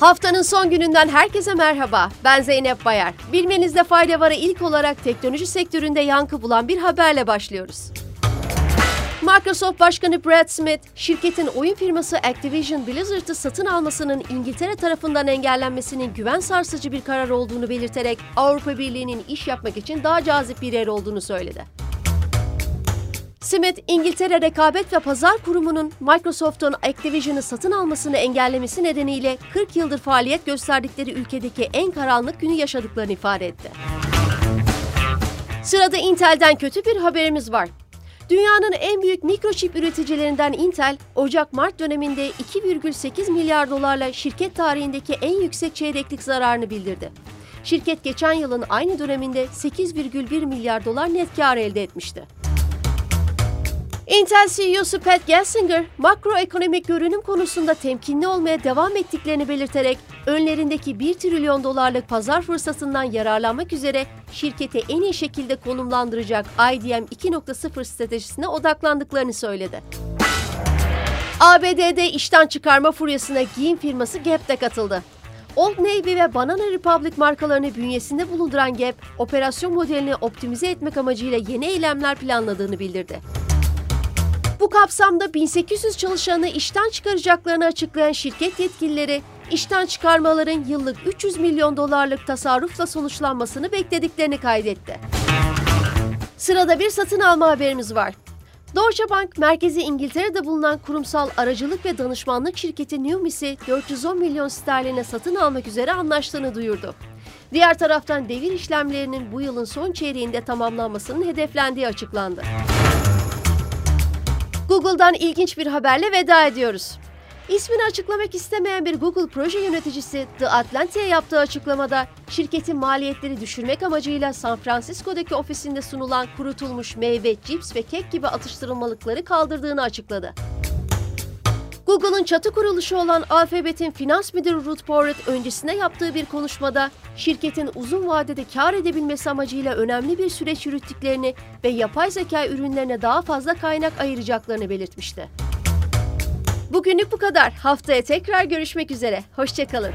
Haftanın son gününden herkese merhaba. Ben Zeynep Bayar. Bilmenizde fayda var'a ilk olarak teknoloji sektöründe yankı bulan bir haberle başlıyoruz. Microsoft Başkanı Brad Smith, şirketin oyun firması Activision Blizzard'ı satın almasının İngiltere tarafından engellenmesinin güven sarsıcı bir karar olduğunu belirterek Avrupa Birliği'nin iş yapmak için daha cazip bir yer olduğunu söyledi. Smith, İngiltere Rekabet ve Pazar Kurumu'nun Microsoft'un Activision'ı satın almasını engellemesi nedeniyle 40 yıldır faaliyet gösterdikleri ülkedeki en karanlık günü yaşadıklarını ifade etti. Sırada Intel'den kötü bir haberimiz var. Dünyanın en büyük mikroçip üreticilerinden Intel, Ocak-Mart döneminde 2,8 milyar dolarla şirket tarihindeki en yüksek çeyreklik zararını bildirdi. Şirket geçen yılın aynı döneminde 8,1 milyar dolar net kar elde etmişti. Intel CEO'su Pat Gelsinger, makroekonomik görünüm konusunda temkinli olmaya devam ettiklerini belirterek, önlerindeki 1 trilyon dolarlık pazar fırsatından yararlanmak üzere şirketi en iyi şekilde konumlandıracak IDM 2.0 stratejisine odaklandıklarını söyledi. ABD'de işten çıkarma furyasına giyim firması Gap katıldı. Old Navy ve Banana Republic markalarını bünyesinde bulunduran Gap, operasyon modelini optimize etmek amacıyla yeni eylemler planladığını bildirdi. Bu kapsamda 1800 çalışanı işten çıkaracaklarını açıklayan şirket yetkilileri, işten çıkarmaların yıllık 300 milyon dolarlık tasarrufla sonuçlanmasını beklediklerini kaydetti. Sırada bir satın alma haberimiz var. Deutsche Bank, merkezi İngiltere'de bulunan kurumsal aracılık ve danışmanlık şirketi Numis'i 410 milyon sterline satın almak üzere anlaştığını duyurdu. Diğer taraftan devir işlemlerinin bu yılın son çeyreğinde tamamlanmasının hedeflendiği açıklandı. Google'dan ilginç bir haberle veda ediyoruz. İsmini açıklamak istemeyen bir Google proje yöneticisi The Atlantic'e yaptığı açıklamada şirketin maliyetleri düşürmek amacıyla San Francisco'daki ofisinde sunulan kurutulmuş meyve, cips ve kek gibi atıştırmalıkları kaldırdığını açıkladı. Google'ın çatı kuruluşu olan Alphabet'in finans müdürü Ruth Porat öncesine yaptığı bir konuşmada şirketin uzun vadede kar edebilmesi amacıyla önemli bir süreç yürüttüklerini ve yapay zeka ürünlerine daha fazla kaynak ayıracaklarını belirtmişti. Bugünlük bu kadar. Haftaya tekrar görüşmek üzere. Hoşçakalın.